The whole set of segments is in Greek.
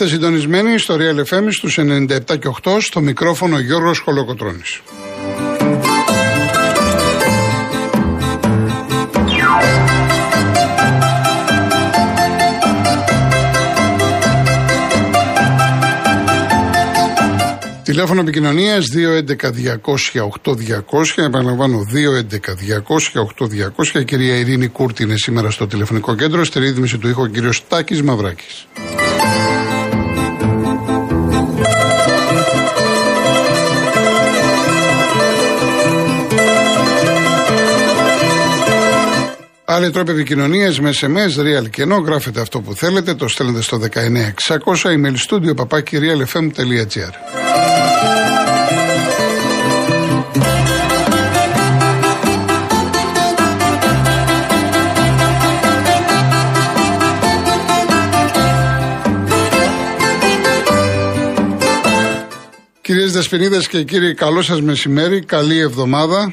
Είστε συντονισμένοι στο Real FM στους 97 και 8 στο μικρόφωνο Γιώργος Χολοκοτρώνης. Τηλέφωνο επικοινωνίας 211-200-8200. Επαναλαμβάνω 211-200-8200. Η κυρία Ειρήνη Κούρτη είναι σήμερα στο τηλεφωνικό κέντρο. Στη ρύθμιση του ήχου ο κύριος Τάκης Μαυράκης. Άλλοι τρόποι επικοινωνίας με SMS, real και ενώ γράφετε αυτό που θέλετε, το στέλνετε στο 19600 email studio παπάκι realfm.gr. Κυρίες Δεσποινίδες και κύριοι, καλό σας μεσημέρι, καλή εβδομάδα.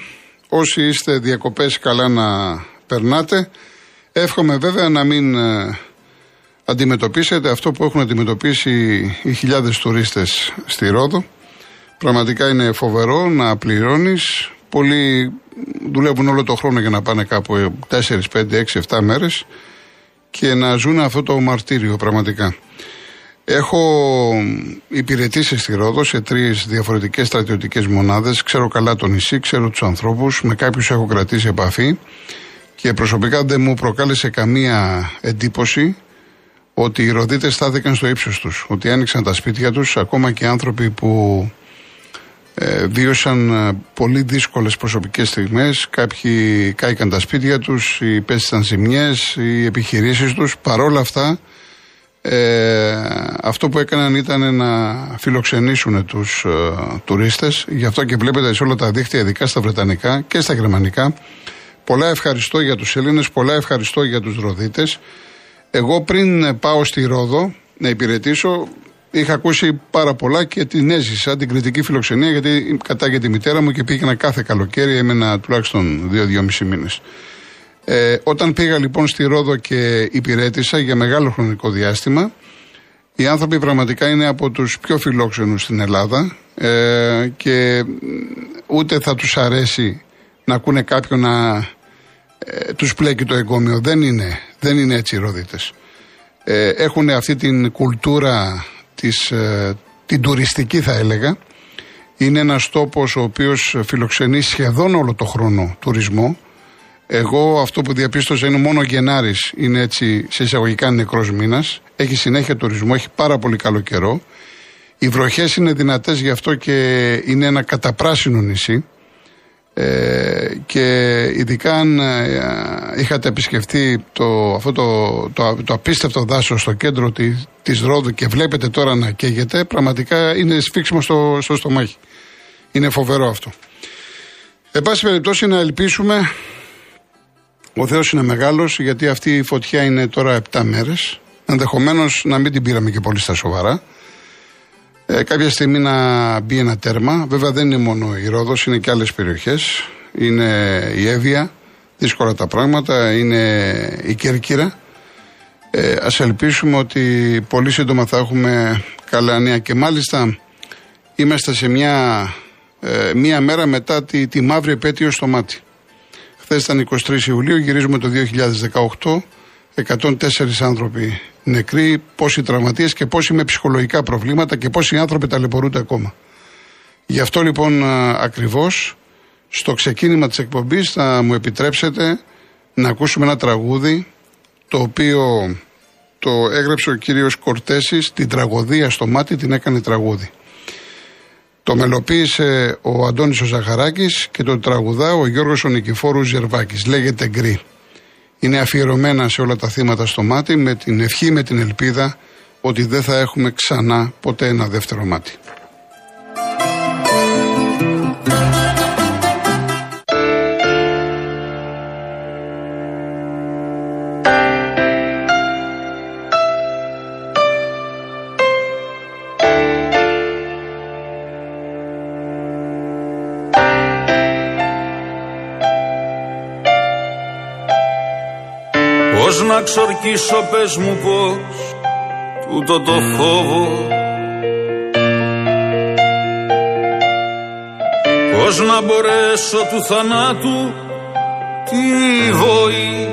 Όσοι είστε διακοπές, καλά να περνάτε. Εύχομαι βέβαια να μην ε, αντιμετωπίσετε αυτό που έχουν αντιμετωπίσει οι χιλιάδες τουρίστες στη Ρόδο. Πραγματικά είναι φοβερό να πληρώνεις. Πολλοί δουλεύουν όλο το χρόνο για να πάνε κάπου 4, 5, 6, 7 μέρες και να ζουν αυτό το μαρτύριο πραγματικά. Έχω υπηρετήσεις στη Ρόδο σε τρεις διαφορετικές στρατιωτικές μονάδες. Ξέρω καλά το νησί, ξέρω τους ανθρώπους, με κάποιους έχω κρατήσει επαφή και προσωπικά δεν μου προκάλεσε καμία εντύπωση ότι οι Ροδίτες στάθηκαν στο ύψος τους, ότι άνοιξαν τα σπίτια τους, ακόμα και άνθρωποι που ε, βίωσαν ε, πολύ δύσκολες προσωπικές στιγμές, κάποιοι κάηκαν τα σπίτια τους, υπέστησαν ζημιές, οι επιχειρήσεις τους, παρόλα αυτά ε, αυτό που έκαναν ήταν να φιλοξενήσουν τους ε, τουρίστες, γι' αυτό και βλέπετε σε όλα τα δίκτυα, ειδικά στα Βρετανικά και στα Γερμανικά, Πολλά ευχαριστώ για τους Έλληνες, πολλά ευχαριστώ για τους Ροδίτες. Εγώ πριν πάω στη Ρόδο να υπηρετήσω, είχα ακούσει πάρα πολλά και την έζησα την κριτική φιλοξενία γιατί κατάγεται τη μητέρα μου και πήγαινα κάθε καλοκαίρι, έμενα τουλάχιστον δύο-δυόμισι μήνες. Ε, όταν πήγα λοιπόν στη Ρόδο και υπηρέτησα για μεγάλο χρονικό διάστημα, οι άνθρωποι πραγματικά είναι από τους πιο φιλόξενους στην Ελλάδα ε, και ούτε θα τους αρέσει να ακούνε κάποιον να ε, τους πλέκει το εγκόμιο. Δεν είναι, δεν είναι έτσι οι Ροδίτες. Ε, έχουν αυτή την κουλτούρα της, ε, την τουριστική θα έλεγα. Είναι ένας τόπος ο οποίος φιλοξενεί σχεδόν όλο το χρόνο τουρισμό. Εγώ αυτό που διαπίστωσα είναι μόνο ο Γενάρης είναι έτσι σε εισαγωγικά νεκρός μήνας. Έχει συνέχεια τουρισμό, έχει πάρα πολύ καλό καιρό. Οι βροχές είναι δυνατές γι' αυτό και είναι ένα καταπράσινο νησί. Ε, και ειδικά αν ε, είχατε επισκεφτεί το, αυτό το, το, το απίστευτο δάσος στο κέντρο της, της Ρόδου και βλέπετε τώρα να καίγεται, πραγματικά είναι σφίξιμο στο, στο στομάχι. Είναι φοβερό αυτό. Εν πάση περιπτώσει να ελπίσουμε, ο Θεός είναι μεγάλος γιατί αυτή η φωτιά είναι τώρα 7 μέρες, ενδεχομένως να μην την πήραμε και πολύ στα σοβαρά ε, κάποια στιγμή να μπει ένα τέρμα. Βέβαια δεν είναι μόνο η Ρόδος, είναι και άλλες περιοχές. Είναι η Εύβοια, δύσκολα τα πράγματα, είναι η Κέρκυρα. Ε, ας ελπίσουμε ότι πολύ σύντομα θα έχουμε καλά νέα και μάλιστα είμαστε σε μια, ε, μια μέρα μετά τη, τη μαύρη επέτειο στο μάτι. Χθες ήταν 23 Ιουλίου, γυρίζουμε το 2018, 104 άνθρωποι νεκροί, πόσοι τραυματίες και πόσοι με ψυχολογικά προβλήματα και πόσοι άνθρωποι ταλαιπωρούνται ακόμα. Γι' αυτό λοιπόν ακριβώς στο ξεκίνημα της εκπομπής θα μου επιτρέψετε να ακούσουμε ένα τραγούδι το οποίο το έγραψε ο κύριος Κορτέσης, την τραγωδία στο μάτι την έκανε τραγούδι. Το μελοποίησε ο Αντώνης ο Ζαχαράκης και το τραγουδά ο Γιώργος ο Νικηφόρου Ζερβάκης. Λέγεται «Γκρι» είναι αφιερωμένα σε όλα τα θύματα στο μάτι με την ευχή, με την ελπίδα ότι δεν θα έχουμε ξανά ποτέ ένα δεύτερο μάτι. Ξορκίσω πες μου πώς. Τούτο το φόβο. Πώς να μπορέσω του θανάτου τη βοή.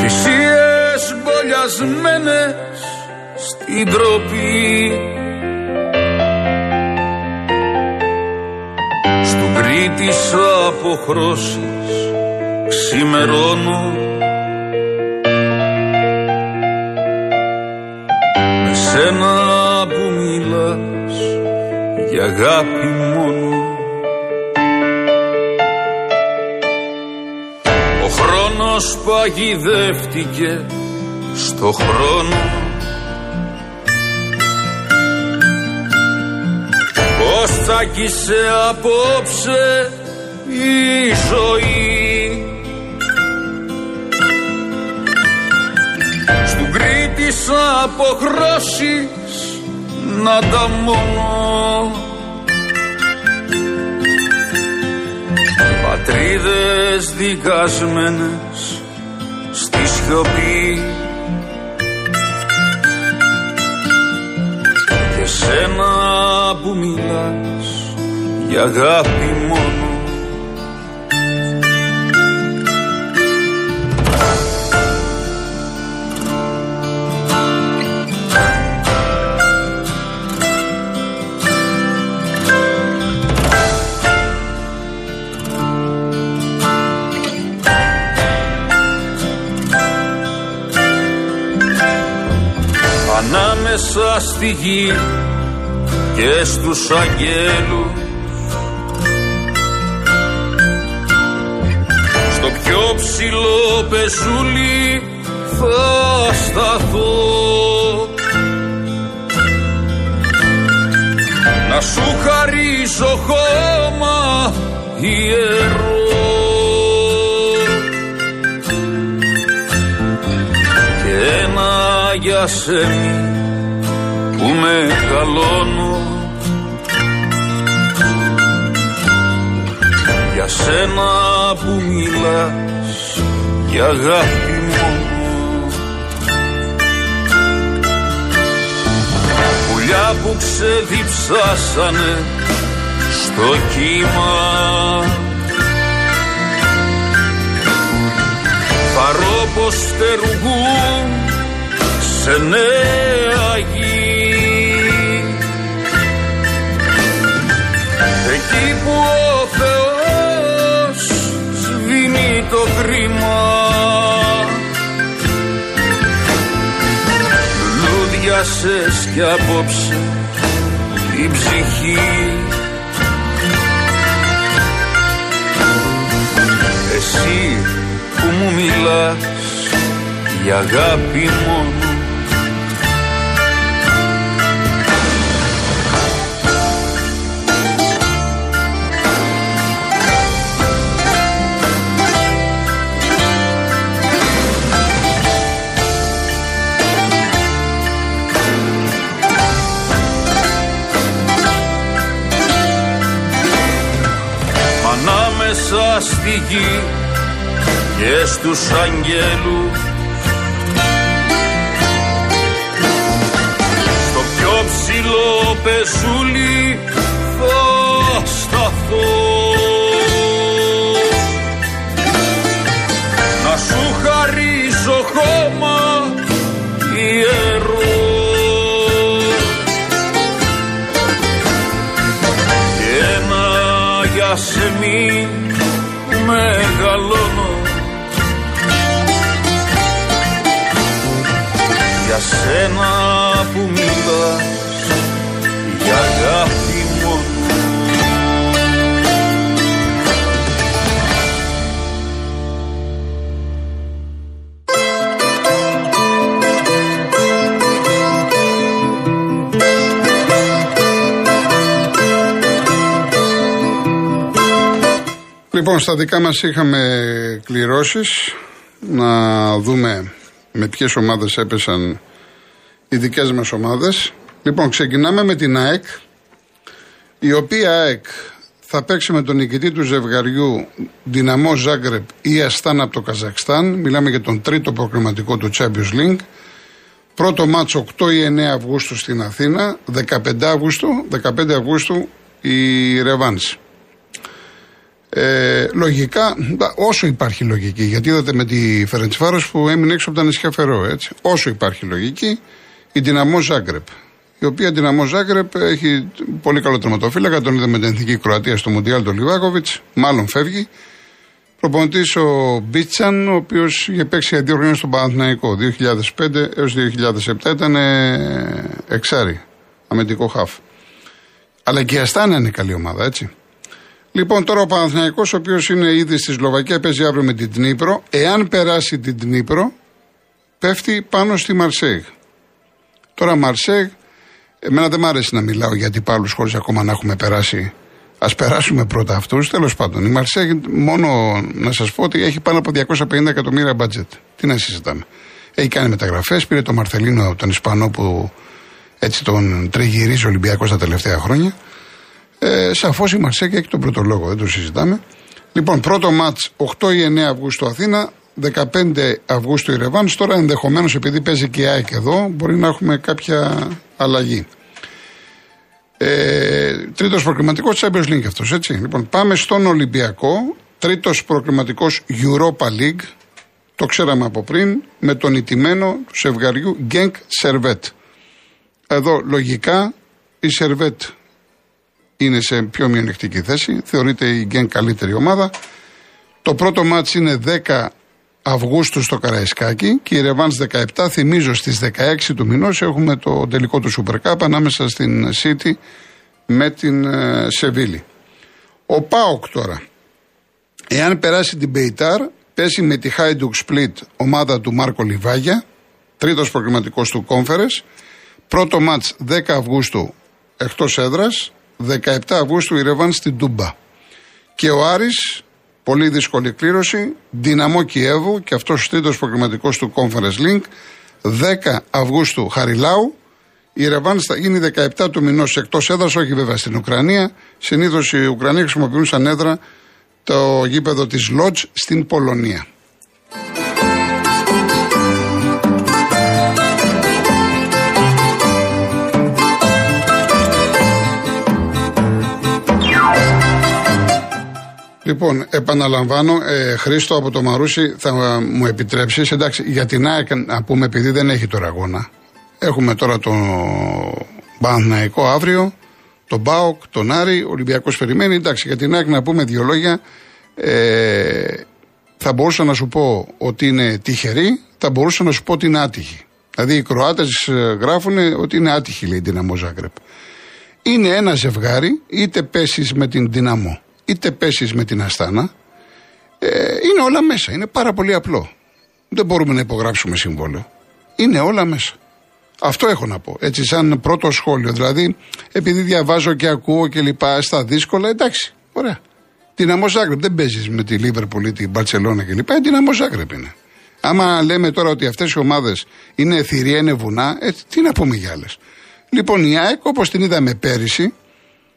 Θυσίες μπολιασμένες στην τροπή. Στου Κρήτης αποχρώσεις ξημερώνω. Με σένα που μιλάς για αγάπη μόνο. Ο χρόνος παγιδεύτηκε στο χρόνο. Πώς τσάκισε απόψε η ζωή Στου Κρήτης αποχρώσεις να τα μόνο Πατρίδες δικασμένες στη σιωπή. Και σένα που μιλάς για αγάπη μόνο στη γη και στους αγγέλους. Στο πιο ψηλό πεζούλι θα σταθώ. Να σου χαρίσω χώμα ιερό. Και ένα για σέμι που μεγαλώνω Για σένα που μιλάς για αγάπη μόνο Πουλιά που ξεδιψάσανε στο κύμα. Παρόπως φτερουγούν σε νέα γη Λουδιάσες κι απόψε την ψυχή. Εσύ που μου μιλάς για αγάπη μόνο στη γη και στους αγγέλους Στο πιο ψηλό πεζούλι θα σταθώ μεγαλώνω. Για σένα Λοιπόν, στα δικά μας είχαμε κληρώσεις να δούμε με ποιες ομάδες έπεσαν οι δικές μας ομάδες. Λοιπόν, ξεκινάμε με την ΑΕΚ, η οποία ΑΕΚ θα παίξει με τον νικητή του ζευγαριού Δυναμό Ζάγκρεπ ή Αστάν από το Καζακστάν. Μιλάμε για τον τρίτο προκριματικό του Champions League. Πρώτο μάτσο 8 ή 9 Αυγούστου στην Αθήνα. 15 Αυγούστου, 15 Αυγούστου η Ρεβάνση. Ε, λογικά, όσο υπάρχει λογική, γιατί είδατε με τη Φερεντσφάρο που έμεινε έξω από τα νησιά Φερό, έτσι. Όσο υπάρχει λογική, η Δυναμό Ζάγκρεπ. Η οποία Δυναμό Ζάγκρεπ έχει πολύ καλό τερματοφύλακα, τον είδαμε με την εθνική Κροατία στο Μουντιάλ του Λιβάκοβιτ, μάλλον φεύγει. Προπονητής ο Μπίτσαν, ο οποίος είχε παίξει δύο χρόνια στον Παναθηναϊκό, 2005 έως 2007 ήταν εξάρι, αμυντικό χάφ. Αλλά και η Αστάνα είναι καλή ομάδα, έτσι. Λοιπόν, τώρα ο Παναθηναϊκός, ο οποίος είναι ήδη στη Σλοβακία, παίζει αύριο με την Τνίπρο. Εάν περάσει την Τνίπρο, πέφτει πάνω στη Μαρσέγ. Τώρα Μαρσέγ, εμένα δεν μ' άρεσε να μιλάω για αντιπάλους χωρίς ακόμα να έχουμε περάσει. Α περάσουμε πρώτα αυτούς. Τέλος πάντων, η Μαρσέγ, μόνο να σας πω ότι έχει πάνω από 250 εκατομμύρια μπάτζετ. Τι να συζητάμε. Έχει κάνει μεταγραφές, πήρε τον Μαρθελίνο, τον Ισπανό που έτσι τον τριγυρίζει ο Ολυμπιακός τα τελευταία χρόνια. Ε, Σαφώς η Μαρσέκ έχει τον πρώτο λόγο, δεν το συζητάμε. Λοιπόν, πρώτο μάτς 8 ή 9 Αυγούστου Αθήνα, 15 Αυγούστου η Ρεβάνς. Τώρα ενδεχομένως επειδή παίζει και η ΑΕΚ εδώ, μπορεί να έχουμε κάποια αλλαγή. Ε, Τρίτος προκριματικός Champions League αυτός, έτσι. Λοιπόν, πάμε στον Ολυμπιακό. Τρίτος προκριματικός Europa League. Το ξέραμε από πριν, με τον ιτημένο του ζευγαριού Γκένκ Σερβέτ. Εδώ λογικά η Σερβέτ είναι σε πιο μειονεκτική θέση. Θεωρείται η Γκέν καλύτερη ομάδα. Το πρώτο μάτς είναι 10 Αυγούστου στο Καραϊσκάκι και η Ρεβάνς 17. Θυμίζω στις 16 του μηνός έχουμε το τελικό του Super Cup ανάμεσα στην City με την ε, Σεβίλη. Ο Πάοκ τώρα. Εάν περάσει την Μπεϊτάρ, πέσει με τη Χάιντουκ Split ομάδα του Μάρκο Λιβάγια, τρίτος προγραμματικός του Κόμφερες. Πρώτο μάτς 10 Αυγούστου εκτός έδρας, 17 Αυγούστου η Ρεβάν στην Τούμπα. Και ο Άρης, πολύ δύσκολη κλήρωση, Δυναμό Κιέβου και αυτός ο τρίτος προγραμματικός του Conference Link, 10 Αυγούστου Χαριλάου, η Ρεβάν θα γίνει 17 του μηνός εκτός έδρας, όχι βέβαια στην Ουκρανία. Συνήθως οι Ουκρανοί χρησιμοποιούν σαν έδρα το γήπεδο της Λότζ στην Πολωνία. Λοιπόν, επαναλαμβάνω, ε, Χρήστο από το Μαρούσι, θα μου επιτρέψεις; Εντάξει, για την ΑΕΚ να πούμε, επειδή δεν έχει τώρα αγώνα. Έχουμε τώρα τον Παναθηναϊκό αύριο, τον Μπάοκ, τον Άρη, ο Ολυμπιακός περιμένει. Εντάξει, για την ΑΕΚ να πούμε δύο λόγια. Ε, θα μπορούσα να σου πω ότι είναι τυχερή, θα μπορούσα να σου πω ότι είναι άτυχη. Δηλαδή οι Κροάτες ε, γράφουν ότι είναι άτυχη, λέει η Δυναμό Ζάγκρεπ. Είναι ένα ζευγάρι, είτε πέσεις με την Δυναμό είτε πέσεις με την Αστάνα, ε, είναι όλα μέσα. Είναι πάρα πολύ απλό. Δεν μπορούμε να υπογράψουμε συμβόλαιο. Είναι όλα μέσα. Αυτό έχω να πω. Έτσι, σαν πρώτο σχόλιο. Δηλαδή, επειδή διαβάζω και ακούω και λοιπά στα δύσκολα, εντάξει, ωραία. Δυναμό Ζάγκρεπ. Δεν παίζεις με τη Λίβερπουλ ή την Μπαρσελόνα κλπ. Δυναμό Ζάγκρεπ είναι. Άμα λέμε τώρα ότι αυτές οι ομάδες είναι θηρία, είναι βουνά, ε, τι να πούμε για άλλες. Λοιπόν, η ΑΕΚ, όπως την είδαμε πέρυσι,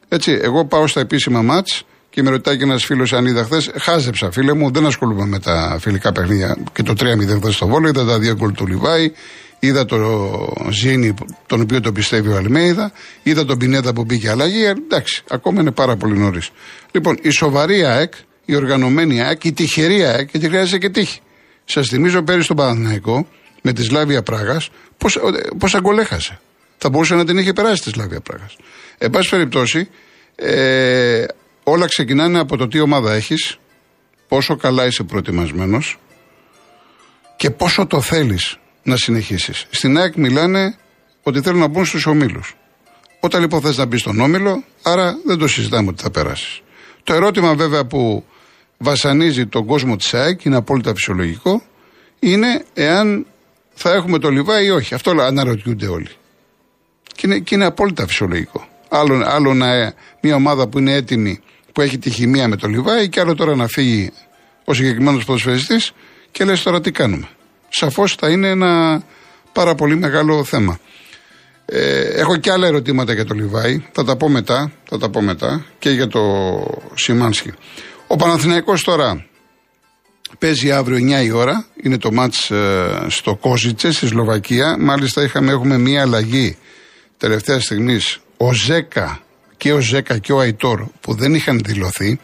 έτσι, εγώ πάω στα επίσημα μάτς και με ρωτάει και ένας φίλος αν είδα χθες. Χάζεψα, φίλε μου, δεν ασχολούμαι με τα φιλικά παιχνίδια. Και το 3-0 χθες στο βόλο, είδα τα δύο γκολ του Λιβάη, είδα το Ζήνη, τον οποίο το πιστεύει ο Αλμέιδα, είδα τον Πινέτα που μπήκε αλλαγή. Ε, εντάξει, ακόμα είναι πάρα πολύ νωρίς. Λοιπόν, η σοβαρή ΑΕΚ, η οργανωμένη ΑΕΚ, η τυχερή ΑΕΚ, γιατί χρειάζεται και τύχη. Σας θυμίζω πέρυσι στον Παναθηναϊκό με τη Σλάβια Πράγας, πώς γκολ έχασε. Θα μπορούσε να την είχε περάσει τη Σλάβια Πράγας. Εν πάση περιπτώσει, ε, όλα ξεκινάνε από το τι ομάδα έχεις, πόσο καλά είσαι προετοιμασμένος και πόσο το θέλεις να συνεχίσεις. Στην ΑΕΚ μιλάνε ότι θέλουν να μπουν στους ομίλους. Όταν λοιπόν θες να μπεις στον όμιλο, άρα δεν το συζητάμε ότι θα περάσεις. Το ερώτημα βέβαια που βασανίζει τον κόσμο της ΑΕΚ, είναι απόλυτα φυσιολογικό, είναι εάν θα έχουμε το Λιβάη ή όχι. Αυτό αναρωτιούνται όλοι. Και είναι, και είναι απόλυτα φυσιολογικό. Άλλο, άλλο να, μια ομάδα που είναι έτοιμη που έχει τη χημεία με το Λιβάη και άλλο τώρα να φύγει ο συγκεκριμένος ποδοσφαιριστής και λες τώρα τι κάνουμε. Σαφώς θα είναι ένα πάρα πολύ μεγάλο θέμα. Ε, έχω και άλλα ερωτήματα για το Λιβάη. Θα τα πω μετά. Θα τα πω μετά. Και για το Σιμάνσκι. Ο Παναθηναϊκός τώρα παίζει αύριο 9 η ώρα. Είναι το μάτς ε, στο Κόζιτσε στη Σλοβακία. Μάλιστα είχαμε, έχουμε μία αλλαγή τελευταία στιγμής. Ο Ζέκα και ο Ζέκα και ο Αϊτόρ που δεν είχαν δηλωθεί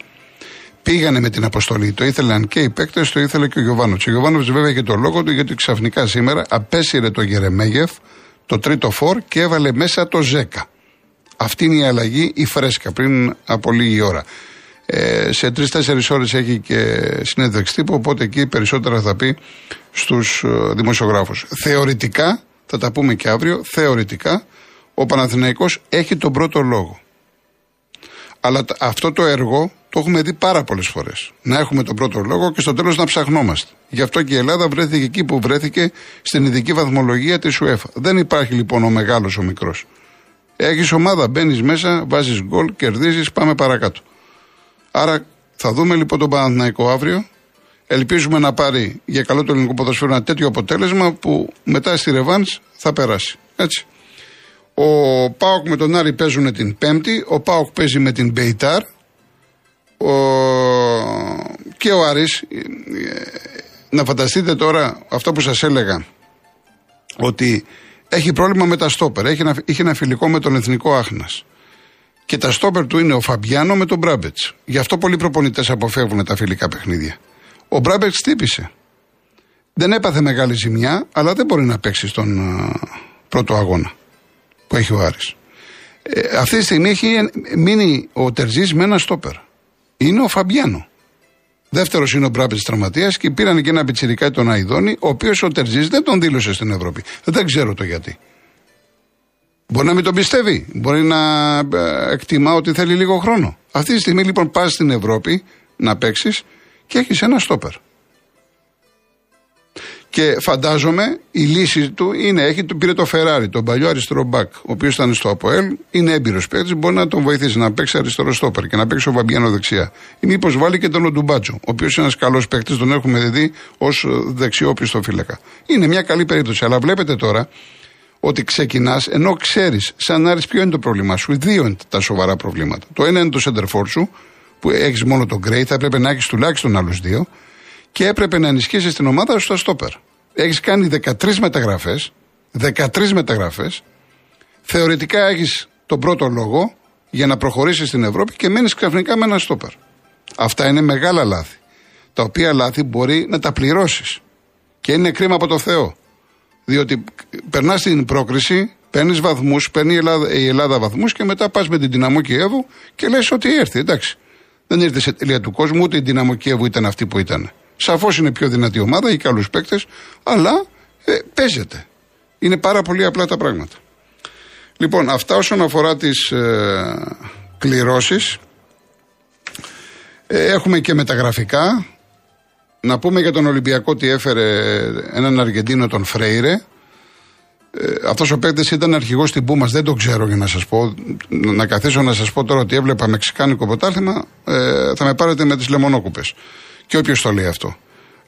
πήγανε με την αποστολή. Το ήθελαν και οι παίκτες, το ήθελε και ο Γιωβάνο. Ο Γιωβάνο βέβαια είχε το λόγο του γιατί ξαφνικά σήμερα απέσυρε το Γερεμέγεφ, το τρίτο φόρ και έβαλε μέσα το Ζέκα. Αυτή είναι η αλλαγή, η φρέσκα, πριν από λίγη ώρα. Ε, σε τρει-τέσσερι ώρες έχει και συνέντευξη τύπου, οπότε εκεί περισσότερα θα πει στους ε, δημοσιογράφους. Θεωρητικά, θα τα πούμε και αύριο, θεωρητικά ο Παναθηναϊκός έχει τον πρώτο λόγο. Αλλά αυτό το έργο το έχουμε δει πάρα πολλές φορές. Να έχουμε τον πρώτο λόγο και στο τέλος να ψαχνόμαστε. Γι' αυτό και η Ελλάδα βρέθηκε εκεί που βρέθηκε στην ειδική βαθμολογία της UEFA. Δεν υπάρχει λοιπόν ο μεγάλος ο μικρός. Έχεις ομάδα, μπαίνεις μέσα, βάζεις γκολ, κερδίζεις, πάμε παρακάτω. Άρα θα δούμε λοιπόν τον Παναθηναϊκό αύριο. Ελπίζουμε να πάρει για καλό το ελληνικό ποδοσφαίρο ένα τέτοιο αποτέλεσμα που μετά στη Ρεβάν θα περάσει. Έτσι. Ο Πάοκ με τον Άρη παίζουν την Πέμπτη. Ο Πάοκ παίζει με την Μπεϊτάρ. Ο... Και ο Άρης. Ε, να φανταστείτε τώρα αυτό που σας έλεγα. Ότι έχει πρόβλημα με τα στόπερ. Έχει ένα, είχε ένα φιλικό με τον Εθνικό Άχνας. Και τα στόπερ του είναι ο Φαμπιάνο με τον Μπράμπετς. Γι' αυτό πολλοί προπονητές αποφεύγουν τα φιλικά παιχνίδια. Ο Μπράμπετς τύπησε. Δεν έπαθε μεγάλη ζημιά, αλλά δεν μπορεί να παίξει στον uh, πρώτο αγώνα που έχει ο Άρης. Ε, αυτή τη στιγμή έχει μείνει ο Τερζής με ένα στόπερ. Είναι ο Φαμπιάνο. Δεύτερος είναι ο Μπράμπετ τραυματίας και πήραν και ένα πιτσυρικά τον Αϊδόνη, ο οποίος ο Τερζής δεν τον δήλωσε στην Ευρώπη. Δεν ξέρω το γιατί. Μπορεί να μην τον πιστεύει. Μπορεί να ε, εκτιμά ότι θέλει λίγο χρόνο. Αυτή τη στιγμή λοιπόν πας στην Ευρώπη να παίξεις και έχεις ένα στόπερ. Και φαντάζομαι η λύση του είναι, έχει, πήρε το Φεράρι, τον παλιό αριστερό μπακ, ο οποίος ήταν στο ΑΠΟΕΛ, είναι έμπειρος παίκτης, μπορεί να τον βοηθήσει να παίξει αριστερό στόπερ και να παίξει ο Βαμπιάνο δεξιά. Ή μήπως βάλει και τον Οντουμπάτσο, ο οποίος είναι ένας καλός παίκτης, τον έχουμε δει ως δεξιόπιστο φύλακα. Είναι μια καλή περίπτωση. Αλλά βλέπετε τώρα ότι ξεκινάς ενώ ξέρεις, σαν Άρης, ποιο είναι το πρόβλημά σου. Δύο είναι τα σοβαρά προβλήματα. Το ένα είναι το center σου, που έχεις μόνο τον Γκρέι, θα έπρεπε να έχεις τουλάχιστον άλλους δύο και έπρεπε να ενισχύσεις την ομάδα σου στα στόπερ. Έχεις κάνει 13 μεταγραφές, 13 μεταγραφές. Θεωρητικά έχεις τον πρώτο λόγο για να προχωρήσεις στην Ευρώπη και μένεις ξαφνικά με ένα στόπερ. Αυτά είναι μεγάλα λάθη. Τα οποία λάθη μπορεί να τα πληρώσεις. Και είναι κρίμα από το Θεό. Διότι περνάς την πρόκριση, παίρνεις βαθμούς, παίρνει η Ελλάδα, η Ελλάδα βαθμούς και μετά πας με την δυναμό Κιέβου και λες ότι έρθει. Εντάξει. Δεν ήρθε σε τελεία του κόσμου, ούτε η δυναμό Κιέβου ήταν αυτή που ήταν. Σαφώς είναι πιο δυνατή ομάδα, έχει καλού παίκτες, αλλά ε, παίζεται. Είναι πάρα πολύ απλά τα πράγματα. Λοιπόν, αυτά όσον αφορά τις ε, κληρώσεις. Ε, έχουμε και μεταγραφικά. Να πούμε για τον Ολυμπιακό ότι έφερε έναν Αργεντίνο τον Φρέιρε. Ε, Αυτός ο παίκτης ήταν αρχηγός στην Πούμας, δεν το ξέρω για να σας πω. Να καθίσω να σας πω τώρα ότι έβλεπα Μεξικάνικο ποτάθλημα, ε, θα με πάρετε με τις λεμονόκουπες. Και όποιος το λέει αυτό.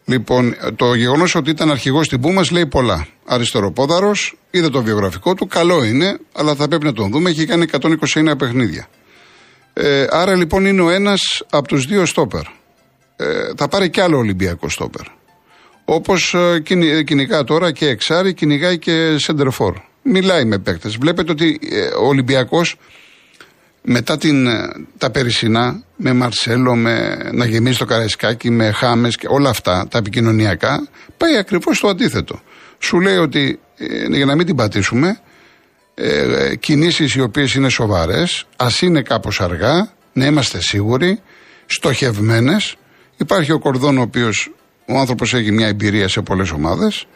Λοιπόν, το γεγονός ότι ήταν αρχηγός στην Πούμα λέει πολλά. Αριστεροπόδαρος, είδε το βιογραφικό του, καλό είναι, αλλά θα πρέπει να τον δούμε. Έχει κάνει 129 παιχνίδια. Ε, άρα λοιπόν είναι ο ένας από τους δύο στόπερ. Ε, θα πάρει κι άλλο Ολυμπιακό στόπερ. Όπως ε, κυνηγά τώρα και εξάρι, κυνηγάει και σεντερφόρ. Μιλάει με παίκτες. Βλέπετε ότι ε, ο Ολυμπιακός μετά την, ε, τα περισσινά, με Μαρσέλο, με να γεμίσει το καραϊσκάκι, με χάμες και όλα αυτά, τα επικοινωνιακά, πάει ακριβώς το αντίθετο. Σου λέει ότι ε, για να μην την πατήσουμε, ε, κινήσεις οι οποίες είναι σοβαρές, ας είναι κάπως αργά, να είμαστε σίγουροι, στοχευμένες. Υπάρχει ο Κορδόν ο οποίος ο άνθρωπος έχει μια εμπειρία σε πολλές ομάδες,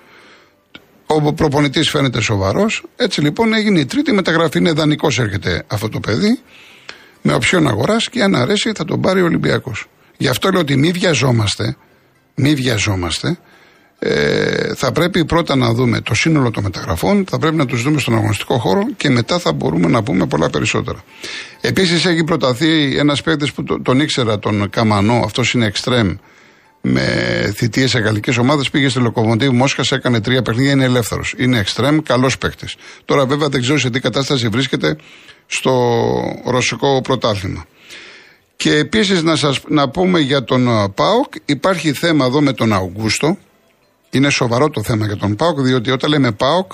ο προπονητής φαίνεται σοβαρός. Έτσι λοιπόν έγινε η τρίτη μεταγραφή. Είναι δανεικός έρχεται αυτό το παιδί. Με οψιόν αγοράς και αν αρέσει θα τον πάρει ο Ολυμπιακός. Γι' αυτό λέω ότι μη βιαζόμαστε. Μη βιαζόμαστε. Ε, θα πρέπει πρώτα να δούμε το σύνολο των μεταγραφών, θα πρέπει να τους δούμε στον αγωνιστικό χώρο και μετά θα μπορούμε να πούμε πολλά περισσότερα. Επίσης έχει προταθεί ένας παίκτης που τον ήξερα, τον Καμανό, αυτός είναι extreme με θητείες σε γαλλικές ομάδες. Πήγε στη Λοκομοντή Μόσχας, έκανε τρία παιχνίδια, είναι ελεύθερος. Είναι εξτρέμ, καλός παίκτης. Τώρα βέβαια δεν ξέρω σε τι κατάσταση βρίσκεται στο ρωσικό πρωτάθλημα. Και επίσης να, σας, να πούμε για τον ε, Πάοκ, υπάρχει θέμα εδώ με τον Αουγκούστο. Είναι σοβαρό το θέμα για τον Πάοκ, διότι όταν λέμε Πάοκ,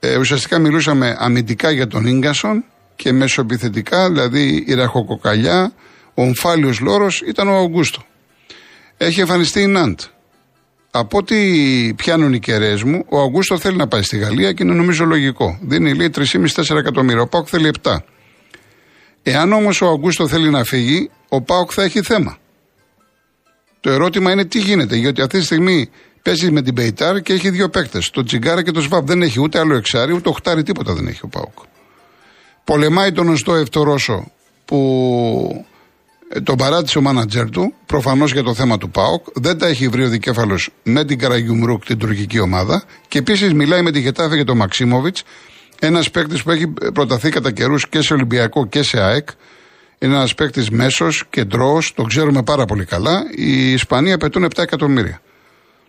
ε, ουσιαστικά μιλούσαμε αμυντικά για τον γκασον και μεσοεπιθετικά, δηλαδή η ραχοκοκαλιά, ο ομφάλιος λόρος ήταν ο Αουγκούστο. Έχει εμφανιστεί η Ναντ. Από ό,τι πιάνουν οι κεραίες μου, ο Αουγκούστο θέλει να πάει στη Γαλλία και είναι νομίζω λογικό. Δίνει λέει 3,5-4 εκατομμύρια. Ο Πάοκ θέλει 7. Εάν όμως ο Αουγκούστο θέλει να φύγει, ο Πάοκ θα έχει θέμα. Το ερώτημα είναι τι γίνεται, γιατί αυτή τη στιγμή παίζει με την Πεϊτάρ και έχει δύο παίκτες. Το Τσιγκάρα και το Σβάμπ. Δεν έχει ούτε άλλο εξάρι, ούτε οχτάρι, τίποτα δεν έχει ο Πάοκ. Πολεμάει τον Οστό Ευτορόσο που ε, τον παράτησε ο μάνατζερ του, προφανώς για το θέμα του ΠΑΟΚ. Δεν τα έχει βρει ο δικέφαλος με την Καραγιουμρούκ, την τουρκική ομάδα. Και επίσης μιλάει με τη Γετάφε για τον Μαξίμοβιτς, ένας παίκτης που έχει προταθεί κατά καιρούς και σε Ολυμπιακό και σε ΑΕΚ. Είναι ένας παίκτης μέσος, κεντρό, το ξέρουμε πάρα πολύ καλά. Οι Ισπανοί απαιτούν 7 εκατομμύρια.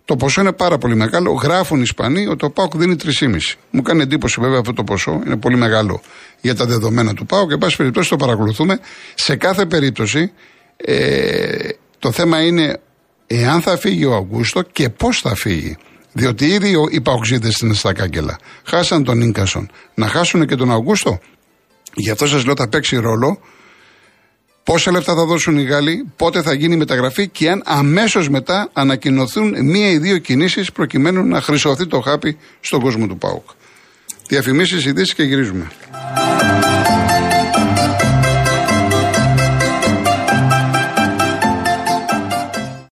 Το ποσό είναι πάρα πολύ μεγάλο. Γράφουν οι Ισπανοί ότι ο Πάοκ δίνει 3,5. Μου κάνει εντύπωση βέβαια αυτό το ποσό. Είναι πολύ μεγάλο για τα δεδομένα του Πάοκ. Εν πάση περιπτώσει το παρακολουθούμε. Σε κάθε περίπτωση ε, το θέμα είναι εάν θα φύγει ο Αγκούστο και πώς θα φύγει. Διότι ήδη οι Παοξίδε είναι στα κάγκελα. Χάσαν τον νκασον. Να χάσουν και τον Αγκούστο. Γι' αυτό σας λέω θα παίξει ρόλο πόσα λεφτά θα δώσουν οι Γάλλοι, πότε θα γίνει η μεταγραφή και αν αμέσως μετά ανακοινωθούν μία ή δύο κινήσεις προκειμένου να χρυσωθεί το χάπι στον κόσμο του ΠΑΟΚ. Διαφημίσεις, ειδήσεις και γυρίζουμε.